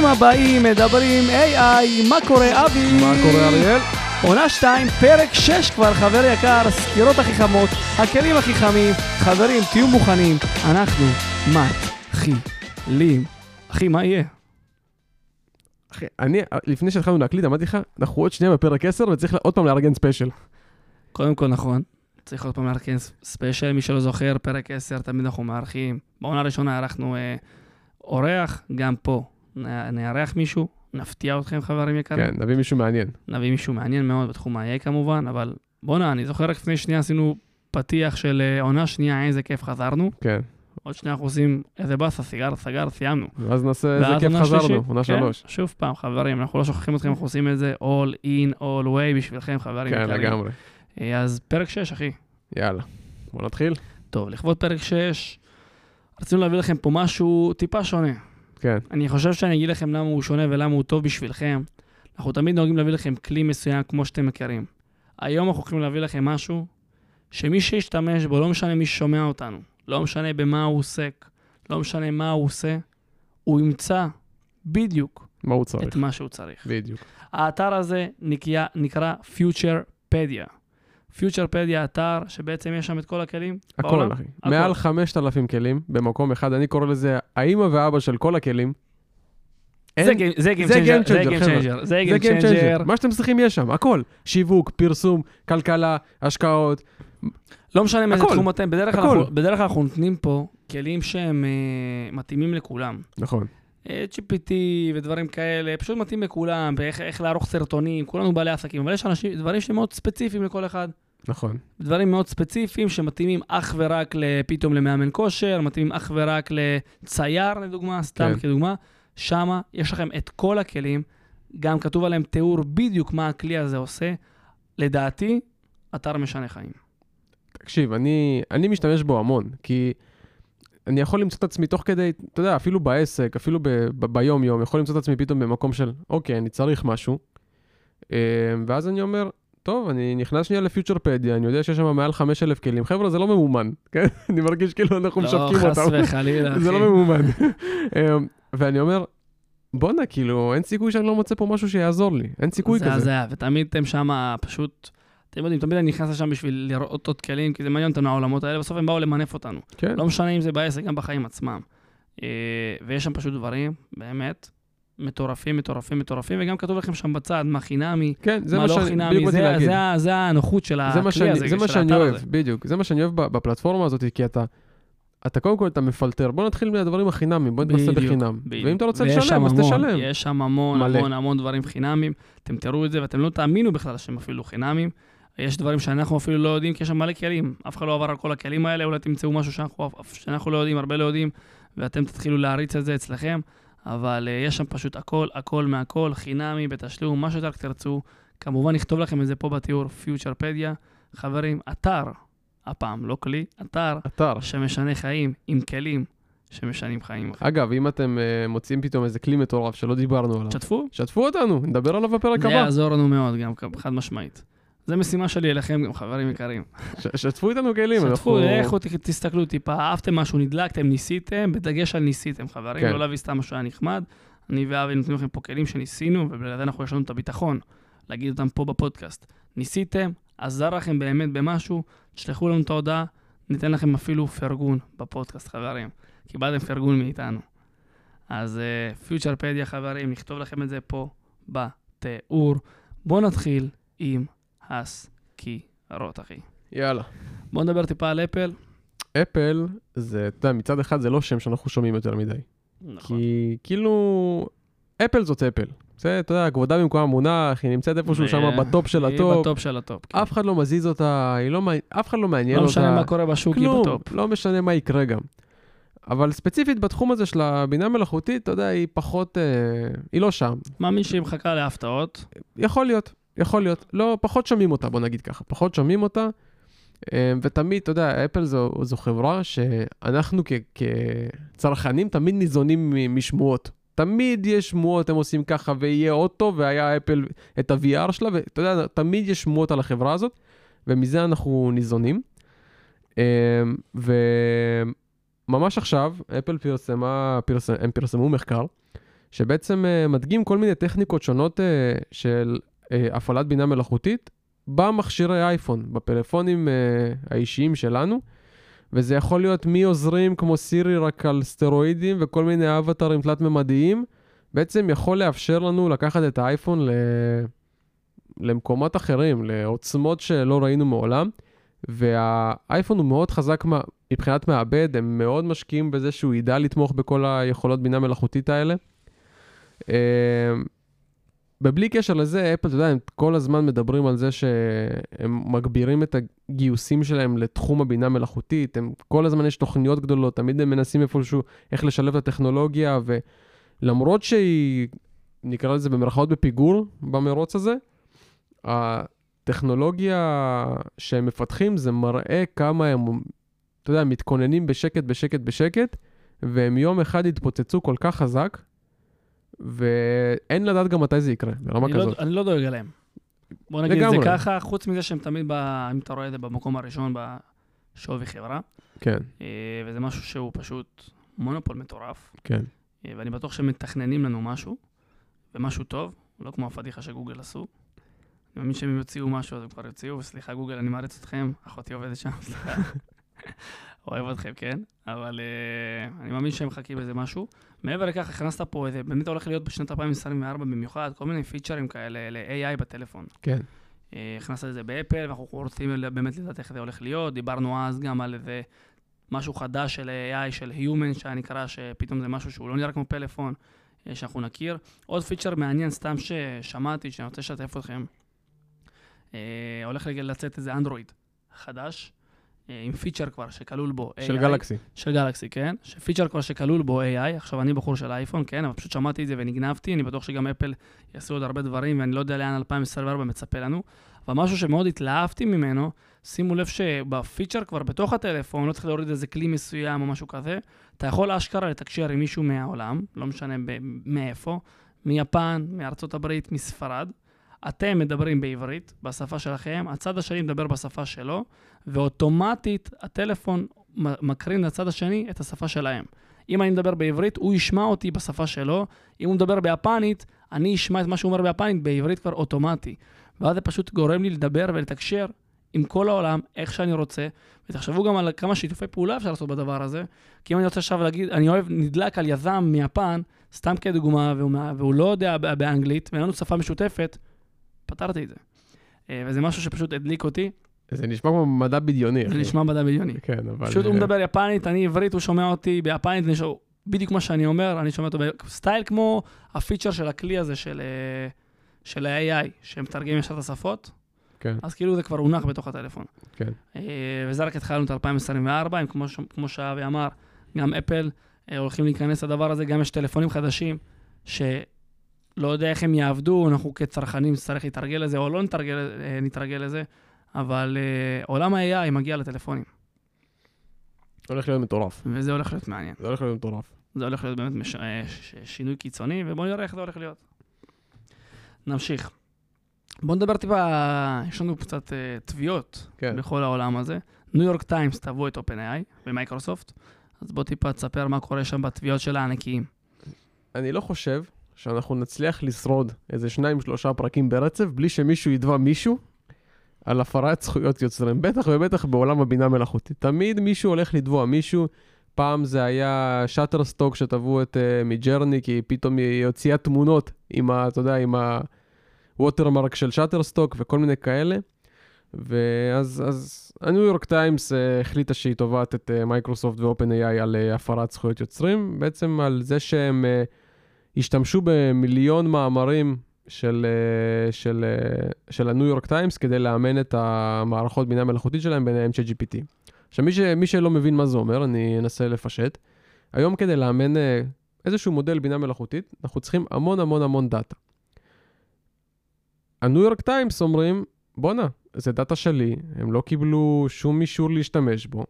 ברוכים הבאים, מדברים AI, מה קורה אבי? מה קורה אריאל? עונה 2, פרק 6 כבר, חבר יקר, הסקירות הכי חמות, הכלים הכי חמים. חברים, תהיו מוכנים, אנחנו מתחילים. אחי, מה יהיה? אחי, אני, לפני שהתחלנו להקליט, אמרתי לך, אנחנו עוד שנייה בפרק 10 וצריך עוד פעם לארגן ספיישל. קודם כל, נכון. צריך עוד פעם לארגן special, מי שלא זוכר, פרק 10, תמיד אנחנו מארחים. בעונה הראשונה אירחנו אה, אורח, גם פה נארח מישהו, נפתיע אתכם, חברים יקרים. כן, נביא מישהו מעניין. נביא מישהו מעניין מאוד בתחום ה-IA כמובן, אבל בואנה, אני זוכר רק לפני שנייה עשינו פתיח של אה, עונה שנייה, איזה כיף חזרנו. כן. עוד שנייה אנחנו עושים איזה באסה, סיגר, סגר, סיימנו. ואז נעשה איזה כיף חזרנו. עונה כן, שלוש. שוב פעם, חברים, אנחנו לא שוכחים אתכם, אנחנו עושים את זה all in, all way בשבילכם, חברים. כן, יקרים. לגמרי. אה, אז פרק 6, אחי. יאללה. בוא נתחיל? טוב, לכבוד פרק 6, רצינו להביא לכם פה משהו טיפה שונה. כן. אני חושב שאני אגיד לכם למה הוא שונה ולמה הוא טוב בשבילכם. אנחנו תמיד נוהגים להביא לכם כלי מסוים כמו שאתם מכירים. היום אנחנו הולכים להביא לכם משהו שמי שישתמש בו, לא משנה מי ששומע אותנו, לא משנה במה הוא עוסק, לא משנה מה הוא עושה, הוא ימצא בדיוק מה הוא את צריך? מה שהוא צריך. בדיוק. האתר הזה נקרא, נקרא FuturePedia. FuturePedia אתר שבעצם יש שם את כל הכלים הכל, בעולם. אחי. הכל. מעל 5,000 כלים במקום אחד, אני קורא לזה האימא והאבא של כל הכלים. זה גיים- זה Game זה Changer, Game. Changer, Changer. Changer. מה שאתם צריכים יש שם, הכל. שיווק, פרסום, כלכלה, השקעות. לא משנה מאיזה. תחום אתם, בדרך כלל הכל. אנחנו- בדרך כלל אנחנו נותנים פה כלים שהם אה, מתאימים לכולם. נכון. GPT ודברים כאלה, פשוט מתאים לכולם, ואיך איך לערוך סרטונים, כולנו בעלי עסקים, אבל יש אנשים, דברים שהם מאוד ספציפיים לכל אחד. נכון. דברים מאוד ספציפיים שמתאימים אך ורק פתאום למאמן כושר, מתאימים אך ורק לצייר לדוגמה, סתם כן. כדוגמה. שמה יש לכם את כל הכלים, גם כתוב עליהם תיאור בדיוק מה הכלי הזה עושה. לדעתי, אתר משנה חיים. תקשיב, אני, אני משתמש בו המון, כי אני יכול למצוא את עצמי תוך כדי, אתה יודע, אפילו בעסק, אפילו ב, ב, ביום-יום, יכול למצוא את עצמי פתאום במקום של, אוקיי, אני צריך משהו, אה, ואז אני אומר, טוב, אני נכנס שנייה לפיוטרפדיה, אני יודע שיש שם מעל 5,000 כלים. חבר'ה, זה לא ממומן, כן? אני מרגיש כאילו אנחנו לא, משווקים חס אותם. וחלילה, אחי. זה לא ממומן. אה, ואני אומר, בואנה, כאילו, אין סיכוי שאני לא מוצא פה משהו שיעזור לי. אין סיכוי זה כזה. הזיה, ותמיד אתם שם פשוט, אתם יודעים, תמיד אני נכנס לשם בשביל לראות עוד כלים, כי זה מעניין אותנו העולמות האלה, בסוף הם באו למנף אותנו. כן, לא משנה אם זה בעסק, גם בחיים עצמם. אה, ויש שם פשוט דברים, באמת, מטורפים, מטורפים, מטורפים, וגם כתוב לכם שם בצד, מה חינמי, כן, זה מה מה לא שאני, חינמי, זה-. זה ה- זה הנוחות של זה מה הכלי שאני, הזה, זה מה של שאני האתר אוהב, הזה. בדיוק. זה מה שאני אוהב בפלטפורמה הזאת, כי אתה, אתה קודם כל אתה מפלטר. בוא נתחיל מהדברים החינמיים, בוא נתנסה בחינם. בדיוק. ואם אתה רוצה לשלם, אז המון, תשלם. יש שם המון, מלא. המון, המון דברים חינמיים. אתם תראו את זה ואתם לא תאמינו בכלל שהם אפילו חינמיים. יש דברים שאנחנו אפילו לא יודעים, כי יש שם מלא כלים. אף אחד לא עבר על כל הכלים האלה, אולי תמצאו משהו שאנחנו, שאנחנו לא יודעים, הרבה לא יודעים, ואתם תתחילו להריץ את זה אצלכם. אבל uh, יש שם פשוט הכל, הכל מהכל, חינמי, בתשלום, מה שרק תרצו. כמובן, נכתוב לכם את זה פה בתיאור, פיוטרפדיה. חברים, אתר, הפעם, לא כלי, אתר אתר. שמשנה חיים, עם כלים שמשנים חיים. אגב, אם אתם אה, מוצאים פתאום איזה כלי מטורף שלא דיברנו עליו, תשתפו, שתפו אותנו, נדבר עליו בפרק זה הבא. יעזור לנו מאוד, גם חד משמעית. זה משימה שלי אליכם, גם חברים יקרים. שתפו איתנו כלים. שתפו, לכו תסתכלו טיפה, אהבתם משהו, נדלקתם, ניסיתם, בדגש על ניסיתם, חברים, כן. לא להביא סתם משהו שהיה נחמד. אני ואבי נותנים לכם פה כלים שניסינו, ובלעדי אנחנו יש לנו את הביטחון להגיד אותם פה בפודקאסט. ניסיתם, עזר לכם באמת במשהו, תשלחו לנו את ההודעה, ניתן לכם אפילו פרגון בפודקאסט, חברים. קיבלתם פרגון מאיתנו. אז פיוטרפדיה, חברים, נכתוב לכם את זה פה בתיאור. בואו נתחיל עם הסקירות, אחי. יאללה. בואו נדבר טיפה על אפל. אפל, זה, אתה יודע, מצד אחד זה לא שם שאנחנו שומעים יותר מדי. נכון. כי כאילו, אפל זאת אפל. זה, אתה יודע, כבודה במקומה מונח, היא נמצאת איפשהו שם ו- בטופ של היא הטופ. בטופ של הטופ. כן. אף אחד לא מזיז אותה, היא לא, אף אחד לא מעניין לא אותה. משנה מה קורה בשוק, היא כלום, ב top. לא משנה מה יקרה גם. אבל ספציפית בתחום הזה של הבינה המלאכותית, אתה יודע, היא פחות, אה, היא לא שם. מאמין שהיא מחכה להפתעות. יכול להיות, יכול להיות. לא, פחות שומעים אותה, בוא נגיד ככה. פחות שומעים אותה. אה, ותמיד, אתה יודע, אפל זו, זו חברה שאנחנו כ- כצרכנים תמיד ניזונים משמועות. תמיד יש שמועות, הם עושים ככה, ויהיה עוד טוב, והיה אפל את ה-VR שלה, ואתה יודע, תמיד יש שמועות על החברה הזאת, ומזה אנחנו ניזונים. אה, וממש עכשיו, אפל פרסמה, פרס... הם פרסמו מחקר, שבעצם אה, מדגים כל מיני טכניקות שונות של הפעלת בינה מלאכותית במכשירי אייפון, בפלאפונים אה, האישיים שלנו. וזה יכול להיות מעוזרים כמו סירי רק על סטרואידים וכל מיני אבטרים תלת-ממדיים, בעצם יכול לאפשר לנו לקחת את האייפון ל... למקומות אחרים, לעוצמות שלא ראינו מעולם. והאייפון הוא מאוד חזק. מבחינת מעבד, הם מאוד משקיעים בזה שהוא ידע לתמוך בכל היכולות בינה מלאכותית האלה. ובלי קשר לזה, אפל, אתה יודע, הם כל הזמן מדברים על זה שהם מגבירים את הגיוסים שלהם לתחום הבינה מלאכותית, הם כל הזמן יש תוכניות גדולות, תמיד הם מנסים איפשהו איך לשלב את הטכנולוגיה, ולמרות שהיא, נקרא לזה במרכאות בפיגור במרוץ הזה, הטכנולוגיה שהם מפתחים זה מראה כמה הם, אתה יודע, מתכוננים בשקט, בשקט, בשקט, והם יום אחד יתפוצצו כל כך חזק, ואין לדעת גם מתי זה יקרה, ברמה אני לא- כזאת. אני לא דואג עליהם. בוא נגיד את זה לגמרי. ככה, חוץ מזה שהם תמיד, ב, אם אתה רואה את זה במקום הראשון בשווי חברה, כן, אה, וזה משהו שהוא פשוט מונופול מטורף, כן. אה, ואני בטוח שהם מתכננים לנו משהו, ומשהו טוב, לא כמו הפדיחה שגוגל עשו. אני מאמין שהם יוציאו משהו, אז הם כבר יוציאו, וסליחה גוגל, אני מעריץ אתכם, אחותי עובדת שם, סליחה. אוהב אתכם, כן? אבל uh, אני מאמין שהם מחכים לזה משהו. מעבר לכך, הכנסת פה איזה, באמת הולך להיות בשנת 2024 במיוחד, כל מיני פיצ'רים כאלה ל-AI בטלפון. כן. אה, הכנסת את זה באפל, ואנחנו רוצים באמת לדעת איך זה הולך להיות. דיברנו אז גם על איזה משהו חדש של AI, של Human, שהיה נקרא, שפתאום זה משהו שהוא לא נראה כמו פלאפון, אה, שאנחנו נכיר. עוד פיצ'ר מעניין, סתם ששמעתי, שאני רוצה לשתף אתכם. אה, הולך לצאת איזה אנדרואיד חדש, עם פיצ'ר כבר שכלול בו AI. של גלקסי. של גלקסי, כן? שפיצ'ר כבר שכלול בו AI, עכשיו אני בחור של אייפון, כן? אבל פשוט שמעתי את זה ונגנבתי, אני בטוח שגם אפל יעשו עוד הרבה דברים, ואני לא יודע לאן 2024 מצפה לנו. אבל משהו שמאוד התלהבתי ממנו, שימו לב שבפיצ'ר כבר בתוך הטלפון, לא צריך להוריד איזה כלי מסוים או משהו כזה, אתה יכול אשכרה לתקשר עם מישהו מהעולם, לא משנה ב- מאיפה, מיפן, מארצות הברית, מספרד. אתם מדברים בעברית, בשפה שלכם, הצד השני מדבר בשפה שלו, ואוטומטית הטלפון מקרין לצד השני את השפה שלהם. אם אני מדבר בעברית, הוא ישמע אותי בשפה שלו, אם הוא מדבר ביפנית, אני אשמע את מה שהוא אומר ביפנית בעברית כבר אוטומטי. ואז זה פשוט גורם לי לדבר ולתקשר עם כל העולם, איך שאני רוצה, ותחשבו גם על כמה שיתופי פעולה אפשר לעשות בדבר הזה, כי אם אני רוצה עכשיו להגיד, אני אוהב, נדלק על יזם מיפן, סתם כדוגמה, והוא, והוא לא יודע באנגלית, ואין לנו שפה משותפת, פתרתי את זה. אה, וזה משהו שפשוט הדליק אותי, זה נשמע כמו מדע בדיוני. זה. נשמע מדע בדיוני. כן, אבל... פשוט הוא אה, מדבר יפנית, אני עברית, הוא שומע אותי ביפנית, אני שומע- בדיוק מה שאני אומר, אני שומע אותו בסטייל כמו הפיצ'ר של הכלי הזה של, אה, של ה-AI, שמתרגם ישר את השפות, כן, אז כאילו זה כבר הונח בתוך הטלפון. כן. אה, וזה רק התחלנו את 2024, עם כמו, כמו שאבי אמר, גם אפל הולכים להיכנס לדבר הזה, גם יש טלפונים חדשים, שלא יודע איך הם יעבדו, אנחנו כצרכנים נצטרך להתרגל לזה, או לא נתרגל, נתרגל לזה, אבל אה, עולם ה-AI מגיע לטלפונים, הולך להיות מטורף. וזה הולך להיות מעניין. זה הולך להיות מטורף. זה הולך להיות באמת מש... אה, ש... שינוי קיצוני, ובואו נראה איך זה הולך להיות. נמשיך. בואו נדבר טיפה, יש לנו קצת uh, תביעות כן. בכל העולם הזה. ניו יורק טיימס תבעו את OpenAI ומייקרוסופט, אז בוא טיפה תספר מה קורה שם בתביעות של הענקיים. אני לא חושב שאנחנו נצליח לשרוד איזה שניים, שלושה פרקים ברצף בלי שמישהו יתבע מישהו על הפרת זכויות יוצרים, בטח ובטח בעולם הבינה המלאכותית. תמיד מישהו הולך לתבוע מישהו. פעם זה היה Shutterstock שתבעו את uh, Midjourney, כי פתאום היא הוציאה תמונות עם ה... אתה יודע, עם ה watermark של Shutterstock וכל מיני כאלה. ואז אז הניו יורק טיימס uh, החליטה שהיא תובעת את uh, מייקרוסופט ו OpenAI על uh, הפרת זכויות יוצרים, בעצם על זה שהם uh, השתמשו במיליון מאמרים של, uh, של, uh, של הניו יורק טיימס כדי לאמן את המערכות בינה מלאכותית שלהם, ביניהם ChatGPT. עכשיו, מי, ש, מי שלא מבין מה זה אומר, אני אנסה לפשט. היום כדי לאמן uh, איזשהו מודל בינה מלאכותית, אנחנו צריכים המון המון המון דאטה. הניו יורק טיימס אומרים, בואנה, זה דאטה שלי, הם לא קיבלו שום אישור להשתמש בו,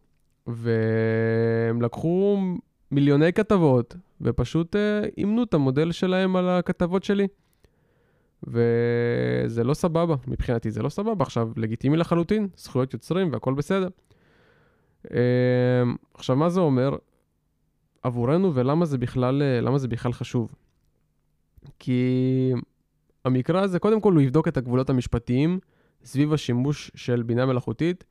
והם לקחו מיליוני כתבות, ופשוט אה, אימנו את המודל שלהם על הכתבות שלי. וזה לא סבבה, מבחינתי זה לא סבבה. עכשיו, לגיטימי לחלוטין, זכויות יוצרים והכל בסדר. אה, עכשיו, מה זה אומר עבורנו ולמה זה בכלל, אה, למה זה בכלל חשוב? כי המקרה הזה, קודם כל הוא יבדוק את הגבולות המשפטיים סביב השימוש של בינה מלאכותית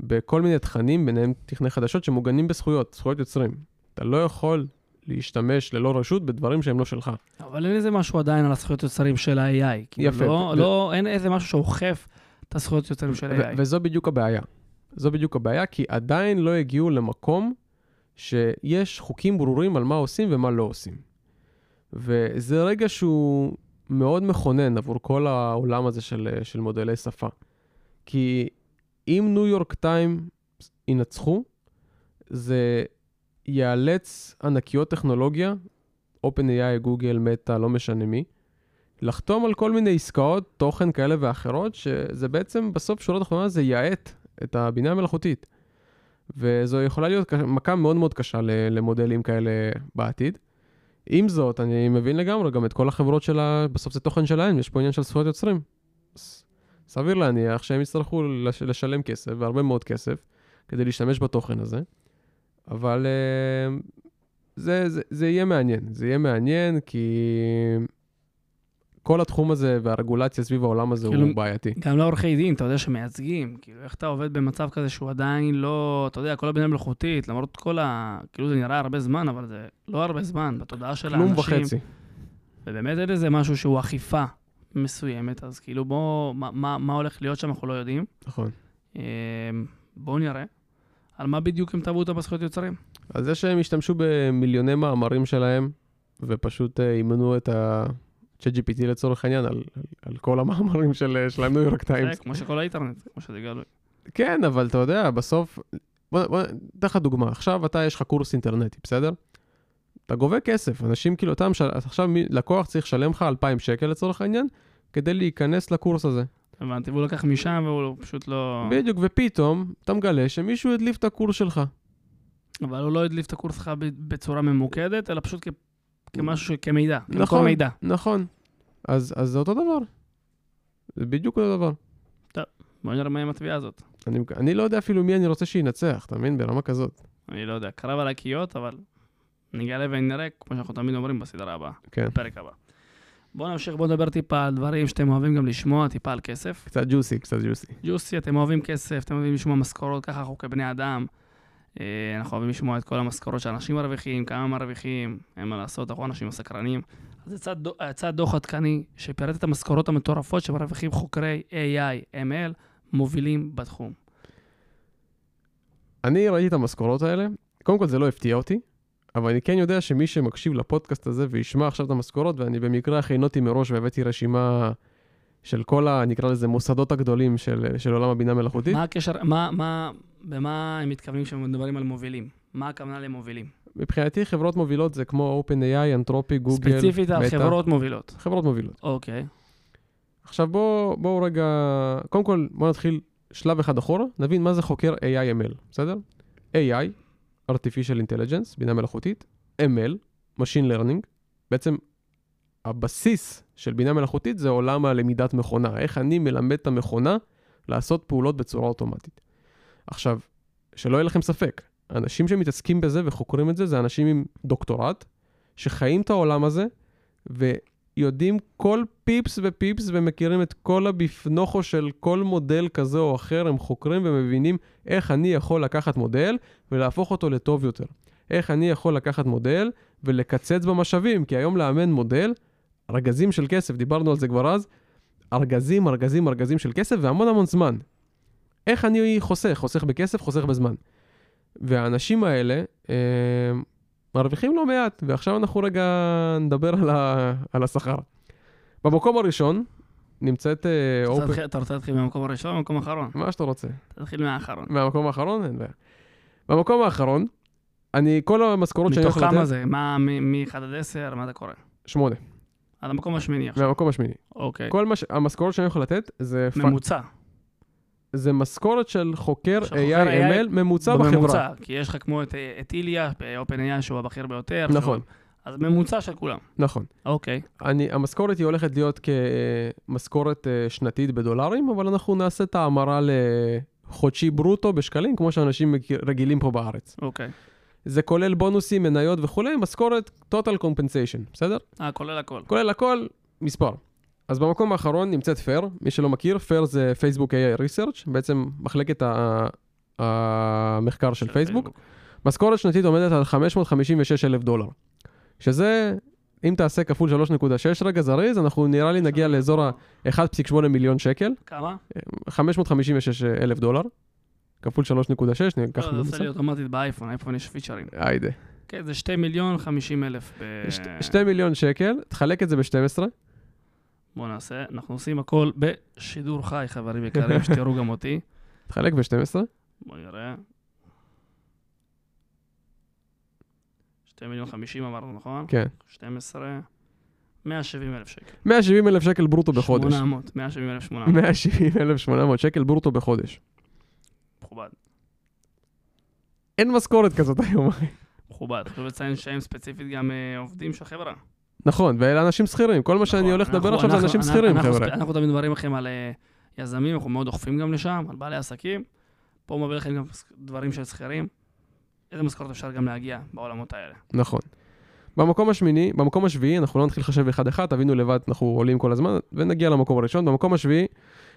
בכל מיני תכנים, ביניהם תכני חדשות שמוגנים בזכויות, זכויות יוצרים. אתה לא יכול להשתמש ללא רשות בדברים שהם לא שלך. אבל אין איזה משהו עדיין על הזכויות יוצרים של ה-AI. כאילו, יפה. לא, ו- לא, אין איזה משהו שאוכף את הזכויות יוצרים של ה-AI. וזו בדיוק הבעיה. זו בדיוק הבעיה, כי עדיין לא הגיעו למקום שיש חוקים ברורים על מה עושים ומה לא עושים. וזה רגע שהוא מאוד מכונן עבור כל העולם הזה של, של מודלי שפה. כי אם ניו יורק טיים ינצחו, זה יאלץ ענקיות טכנולוגיה, OpenAI, גוגל, מטא, לא משנה מי, לחתום על כל מיני עסקאות תוכן כאלה ואחרות, שזה בעצם בסוף שורות אחרונה זה יאט את הבינה המלאכותית. וזו יכולה להיות מכה מאוד מאוד קשה למודלים כאלה בעתיד. עם זאת, אני מבין לגמרי גם את כל החברות שלה, בסוף זה תוכן שלהם, יש פה עניין של זכויות יוצרים. סביר להניח שהם יצטרכו לש- לשלם כסף, והרבה מאוד כסף, כדי להשתמש בתוכן הזה. אבל אה, זה, זה, זה יהיה מעניין, זה יהיה מעניין כי כל התחום הזה והרגולציה סביב העולם הזה כאילו, הוא בעייתי. גם לעורכי דין, אתה יודע, שמייצגים, כאילו, איך אתה עובד במצב כזה שהוא עדיין לא, אתה יודע, כל הבינה מלאכותית, למרות כל ה... כאילו, זה נראה הרבה זמן, אבל זה לא הרבה זמן, בתודעה של כלום האנשים. וחצי. ובאמת אין איזה משהו שהוא אכיפה מסוימת, אז כאילו, בוא, מה, מה, מה הולך להיות שם, אנחנו לא יודעים. נכון. אה, בואו נראה. על מה בדיוק הם תבעו אותם בזכויות יוצרים? אז זה שהם השתמשו במיליוני מאמרים שלהם, ופשוט אה, אימנו את ה-ChatGPT לצורך העניין על, על, על כל המאמרים של, של הניו יורק טיימס. כמו שכל האינטרנט, כמו שזה גלוי. כן, אבל אתה יודע, בסוף... בוא, אתן לך דוגמה. עכשיו אתה, יש לך קורס אינטרנטי, בסדר? אתה גובה כסף, אנשים כאילו, אתה משל... עכשיו לקוח צריך לשלם לך 2,000 שקל לצורך העניין, כדי להיכנס לקורס הזה. הבנתי, והוא לקח משם והוא פשוט לא... בדיוק, ופתאום אתה מגלה שמישהו הדליף את הקורס שלך. אבל הוא לא הדליף את הקורס שלך בצורה ממוקדת, אלא פשוט כ... כמשהו, כמידע, נכון. מידע. נכון. אז, אז זה אותו דבר. זה בדיוק אותו דבר. בוא נראה מה עם התביעה הזאת. אני, אני לא יודע אפילו מי אני רוצה שינצח, אתה מבין? ברמה כזאת. אני לא יודע, קרב על הקיות, אבל נגלה ונראה, כמו שאנחנו תמיד אומרים בסדרה הבאה, כן. בפרק הבא. בואו נמשיך, בואו נדבר טיפה על דברים שאתם אוהבים גם לשמוע, טיפה על כסף. קצת ג'וסי, קצת ג'וסי. ג'וסי, אתם אוהבים כסף, אתם אוהבים לשמוע משכורות, ככה אנחנו כבני אדם. אה, אנחנו אוהבים לשמוע את כל המשכורות שאנשים מרוויחים, כמה מרוויחים, אין מה לעשות, אנחנו אנשים סקרנים. אז יצא דו- יצא דוח עדכני שפירט את המשכורות המטורפות שמרוויחים חוקרי AI, ML, מובילים בתחום. אני ראיתי את המשכורות האלה, קודם כל זה לא הפתיע אותי, אבל אני כן יודע שמי שמקשיב לפודקאסט הזה וישמע עכשיו את המשכורות, ואני במקרה הכינותי מראש והבאתי רשימה של כל ה... נקרא לזה מוסדות הגדולים של, של עולם הבינה המלאכותית. מה הקשר, מה, מה, במה הם מתכוונים כשמדברים על מובילים? מה הכוונה למובילים? מבחינתי חברות מובילות זה כמו OpenAI, אנתרופי, גוגל, ספציפית על מטא. חברות מובילות. חברות מובילות. אוקיי. עכשיו בואו בוא רגע, קודם כל בואו נתחיל שלב אחד אחורה, נבין מה זה חוקר AI/ML, בסדר? AI, artificial intelligence, בינה מלאכותית, ML, machine learning, בעצם הבסיס של בינה מלאכותית זה עולם הלמידת מכונה, איך אני מלמד את המכונה לעשות פעולות בצורה אוטומטית. עכשיו, שלא יהיה לכם ספק, אנשים שמתעסקים בזה וחוקרים את זה, זה אנשים עם דוקטורט, שחיים את העולם הזה, ויודעים כל פיפס ופיפס ומכירים את כל הביפנוכו של כל מודל כזה או אחר, הם חוקרים ומבינים איך אני יכול לקחת מודל ולהפוך אותו לטוב יותר. איך אני יכול לקחת מודל ולקצץ במשאבים, כי היום לאמן מודל, ארגזים של כסף, דיברנו על זה כבר אז, ארגזים, ארגזים, ארגזים של כסף והמון המון זמן. איך אני חוסך? חוסך בכסף, חוסך בזמן. והאנשים האלה אה, מרוויחים לא מעט, ועכשיו אנחנו רגע נדבר על, ה, על השכר. במקום הראשון נמצאת אה, אופן, אתה רוצה להתחיל מהמקום הראשון או מהמקום האחרון? מה שאתה רוצה. תתחיל מהאחרון. מהמקום האחרון? אין בעיה. במקום האחרון, אני, כל המשכורות שאני מתוך הולך כמה לתת, זה? מה, מ-1 עד 10? מה אתה קורא? שמונה, עד המקום השמיני עכשיו. מהמקום השמיני. אוקיי. כל מה ש... המשכורות שאני יכול לתת זה, פ... זה משכורת של חוקר AI, ML ממוצע בחברה. בממוצע. כי יש לך כמו את, את איליה, ב-OpenAI, שהוא הבכיר ביותר. נכון. שהוא- אז ממוצע של כולם. נכון. אוקיי. אני, המשכורת היא הולכת להיות כמשכורת אה, שנתית בדולרים, אבל אנחנו נעשה את ההמרה לחודשי ברוטו בשקלים, כמו שאנשים רגילים פה בארץ. אוקיי. זה כולל בונוסים, מניות וכולי, משכורת total compensation, בסדר? אה, כולל הכל. כולל הכל, מספר. אז במקום האחרון נמצאת פייר, מי שלא מכיר, פייר זה פייסבוק AI Research, בעצם מחלקת המחקר של פייסבוק. משכורת שנתית עומדת על 556 אלף דולר, שזה, אם תעשה כפול 3.6 רגע זריז, אנחנו נראה לי נגיע לאזור ה-1.8 מיליון שקל, כמה? 556 אלף דולר, כפול 3.6, ניקח לא, זה עושה. לי אוטומטית באייפון, אייפון יש פיצ'רים. היידה. כן, זה 2 מיליון 50 אלף. ב- 2 מיליון שקל, תחלק את זה ב-12, בואו נעשה, אנחנו עושים הכל בשידור חי, חברים יקרים, שתראו גם אותי. תחלק ב-12, בואו נראה. 2 מיליון 50 אמרנו, נכון? כן. 12, 170 אלף שקל. 170 אלף שקל ברוטו בחודש. 800, 170 אלף 800. 170 אלף 800 שקל ברוטו בחודש. מכובד. אין משכורת כזאת היום, אחי. מכובד. חשוב לציין שהם ספציפית גם אה, עובדים של חברה. נכון, ואלה אנשים שכירים. כל מה שאני נכון, הולך לדבר עכשיו זה אנשים שכירים, חבר'ה. אנחנו תמיד מדברים לכם על אה, יזמים, אנחנו מאוד דוחפים גם לשם, על בעלי עסקים. פה מביא לכם גם דברים של שכירים. איזה משכורת אפשר גם להגיע בעולמות האלה. נכון. במקום השמיני, במקום השביעי, אנחנו לא נתחיל לחשב אחד-אחד, תבינו לבד, אנחנו עולים כל הזמן, ונגיע למקום הראשון. במקום השביעי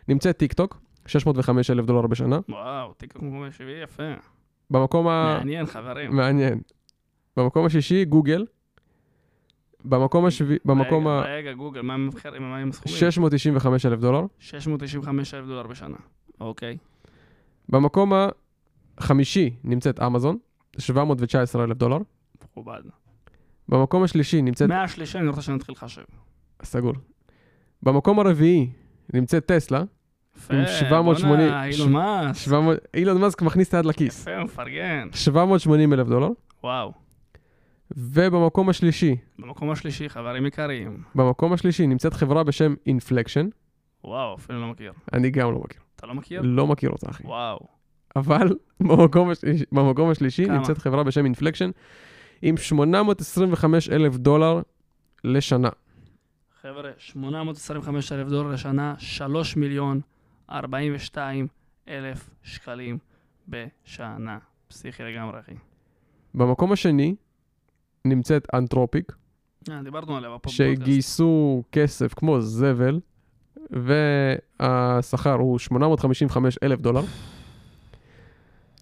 נמצאת טיק טוק, 605 אלף דולר בשנה. וואו, תיקו כמו שביעי, יפה. במקום ה... מעניין, חברים. מעניין. במקום השישי, גוגל. במקום השביעי, במקום רגע, ה... רגע, גוגל, מה הם הסכומים? 695 אלף דולר. 695 אלף דולר בשנה. אוקיי. במקום החמישי נמצאת אמזון, 719 אלף דולר. מכובד. במקום השלישי נמצאת... מהשלישי אני רוצה שנתחיל לחשב. סגור. במקום הרביעי נמצאת טסלה, יפה, עם 780 בואנה, אילון מאסק. 700... אילון מאסק מכניס את היד לכיס. יפה, מפרגן. 780 אלף דולר. וואו. ובמקום השלישי, במקום השלישי, חברים יקרים. במקום השלישי נמצאת חברה בשם Inflection. וואו, אפילו לא מכיר. אני גם לא מכיר. אתה לא מכיר? לא מכיר אותה, אחי. וואו. אבל במקום, השלישי, במקום השלישי כמה? נמצאת חברה בשם Inflection עם 825 אלף דולר לשנה. חבר'ה, 825 אלף דולר לשנה, 3 מיליון 42 אלף שקלים בשנה. פסיכי לגמרי, אחי. במקום השני נמצאת אנתרופיק, אה, דיברנו עליה בפודקאסט. שגייסו כסף כמו זבל, והשכר הוא 855 אלף דולר.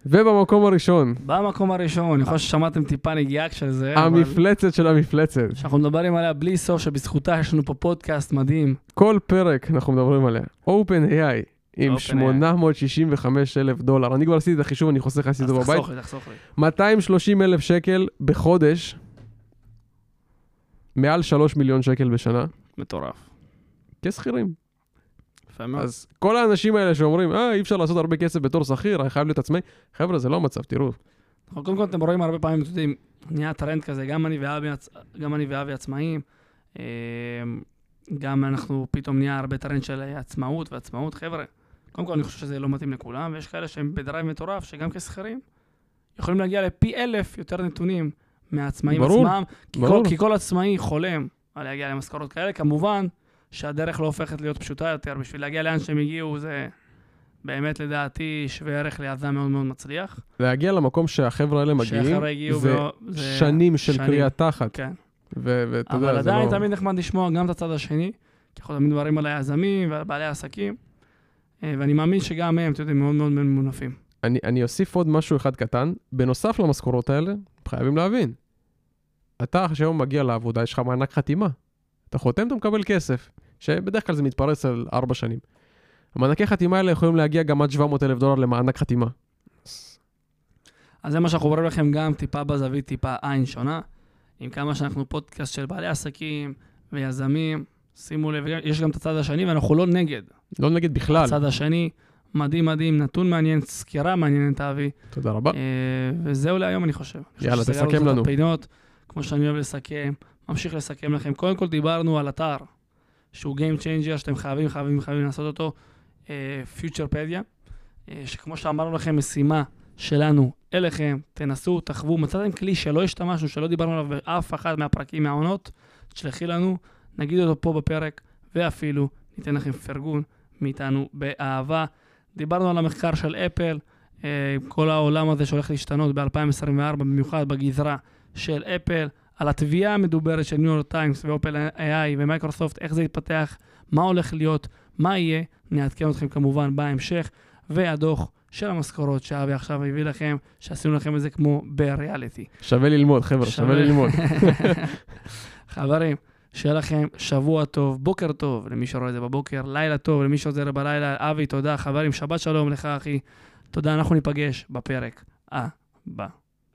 ובמקום הראשון, במקום הראשון, אני חושב ששמעתם טיפה נגיעה של זה, אבל... המפלצת של המפלצת. שאנחנו מדברים עליה בלי סוף, שבזכותה יש לנו פה פודקאסט מדהים. כל פרק אנחנו מדברים עליה. OpenAI עם OpenAI. 865 אלף דולר. אני כבר עשיתי את החישוב, אני חוסך אז עשיתי אותו בבית. תחסוך לי, תחסוך לי. 230 אלף שקל בחודש, מעל 3 מיליון שקל בשנה, מטורף. כשכירים. יפה מאוד. אז כל האנשים האלה שאומרים, אה, אי אפשר לעשות הרבה כסף בתור שכיר, אני חייב להיות עצמאי, חבר'ה, זה לא המצב, תראו. אבל קודם כל אתם רואים הרבה פעמים, אתם יודעים, נהיה טרנד כזה, גם אני ואבי, גם אני ואבי עצמאים. אה, גם אנחנו פתאום נהיה הרבה טרנד של עצמאות ועצמאות. חבר'ה, קודם כל אני חושב שזה לא מתאים לכולם, ויש כאלה שהם ב drive מטורף, שגם כשכירים, יכולים להגיע לפי אלף יותר נתונים מהעצמאים ברור, עצמם. כי ברור. כל, כי כל עצמאי חולם על להגיע למשכורות כאלה. כמובן שהדרך לא הופכת להיות פשוטה יותר. בשביל להגיע לאן שהם הגיעו, זה באמת לדעתי שווה ערך ליזם מאוד מאוד מצליח. להגיע למקום שהחבר'ה האלה מגיעים, זה בו- זה- שנים של. קריאת תחת. כן. ו- ואתה יודע, אבל זה עדיין לא... תמיד נחמד לשמוע גם את הצד השני, כי אנחנו תמיד מדברים על היזמים ועל בעלי העסקים, אה, ואני מאמין שגם הם, אתם יודעים, מאוד מאוד ממונפים. אני, אני אוסיף עוד משהו אחד קטן, בנוסף למשכורות האלה, חייבים להבין. אתה שהיום מגיע לעבודה, יש לך מענק חתימה. אתה חותם, אתה מקבל כסף, שבדרך כלל זה מתפרס על ארבע שנים. המענקי חתימה האלה יכולים להגיע גם עד 700 אלף דולר למענק חתימה. אז זה מה שאנחנו אומרים לכם גם טיפה בזווית, טיפה עין שונה. עם כמה שאנחנו פודקאסט של בעלי עסקים ויזמים, שימו לב, יש גם את הצד השני, ואנחנו לא נגד. לא נגיד בכלל. הצד השני, מדהים מדהים, נתון מעניין, סקירה מעניינת, אבי. תודה רבה. אה, וזהו להיום, אני חושב. יאללה, תסכם לנו. הפינות, כמו שאני אוהב לסכם, ממשיך לסכם לכם. קודם כל דיברנו על אתר שהוא Game Changer, שאתם חייבים, חייבים, חייבים לעשות אותו, Futurepedia, שכמו שאמרנו לכם, משימה שלנו אליכם, תנסו, תחוו, מצאתם כלי שלא השתמשנו, שלא דיברנו עליו באף אחד מהפרקים, מהעונות, תשלחו לנו, נגיד אותו פה בפרק, ואפילו ניתן לכם פרגון מאיתנו באהבה. דיברנו על המחקר של אפל, אה, כל העולם הזה שהולך להשתנות ב-2024, במיוחד בגזרה של אפל, על התביעה המדוברת של ניו יורק טיימס ו OpenAI ומייקרוסופט, איך זה יתפתח, מה הולך להיות, מה יהיה, נעדכן אתכם כמובן בהמשך, והדוח של המשכורות שאבי עכשיו הביא לכם, שעשינו לכם את זה כמו בריאליטי. שווה ללמוד, חבר'ה, שווה שווה. ללמוד. חברים, שיהיה לכם שבוע טוב, בוקר טוב למי שרואה את זה בבוקר, לילה טוב למי שעוזר בלילה. אבי, תודה. חברים, שבת שלום לך, אחי. תודה, אנחנו ניפגש בפרק הבא.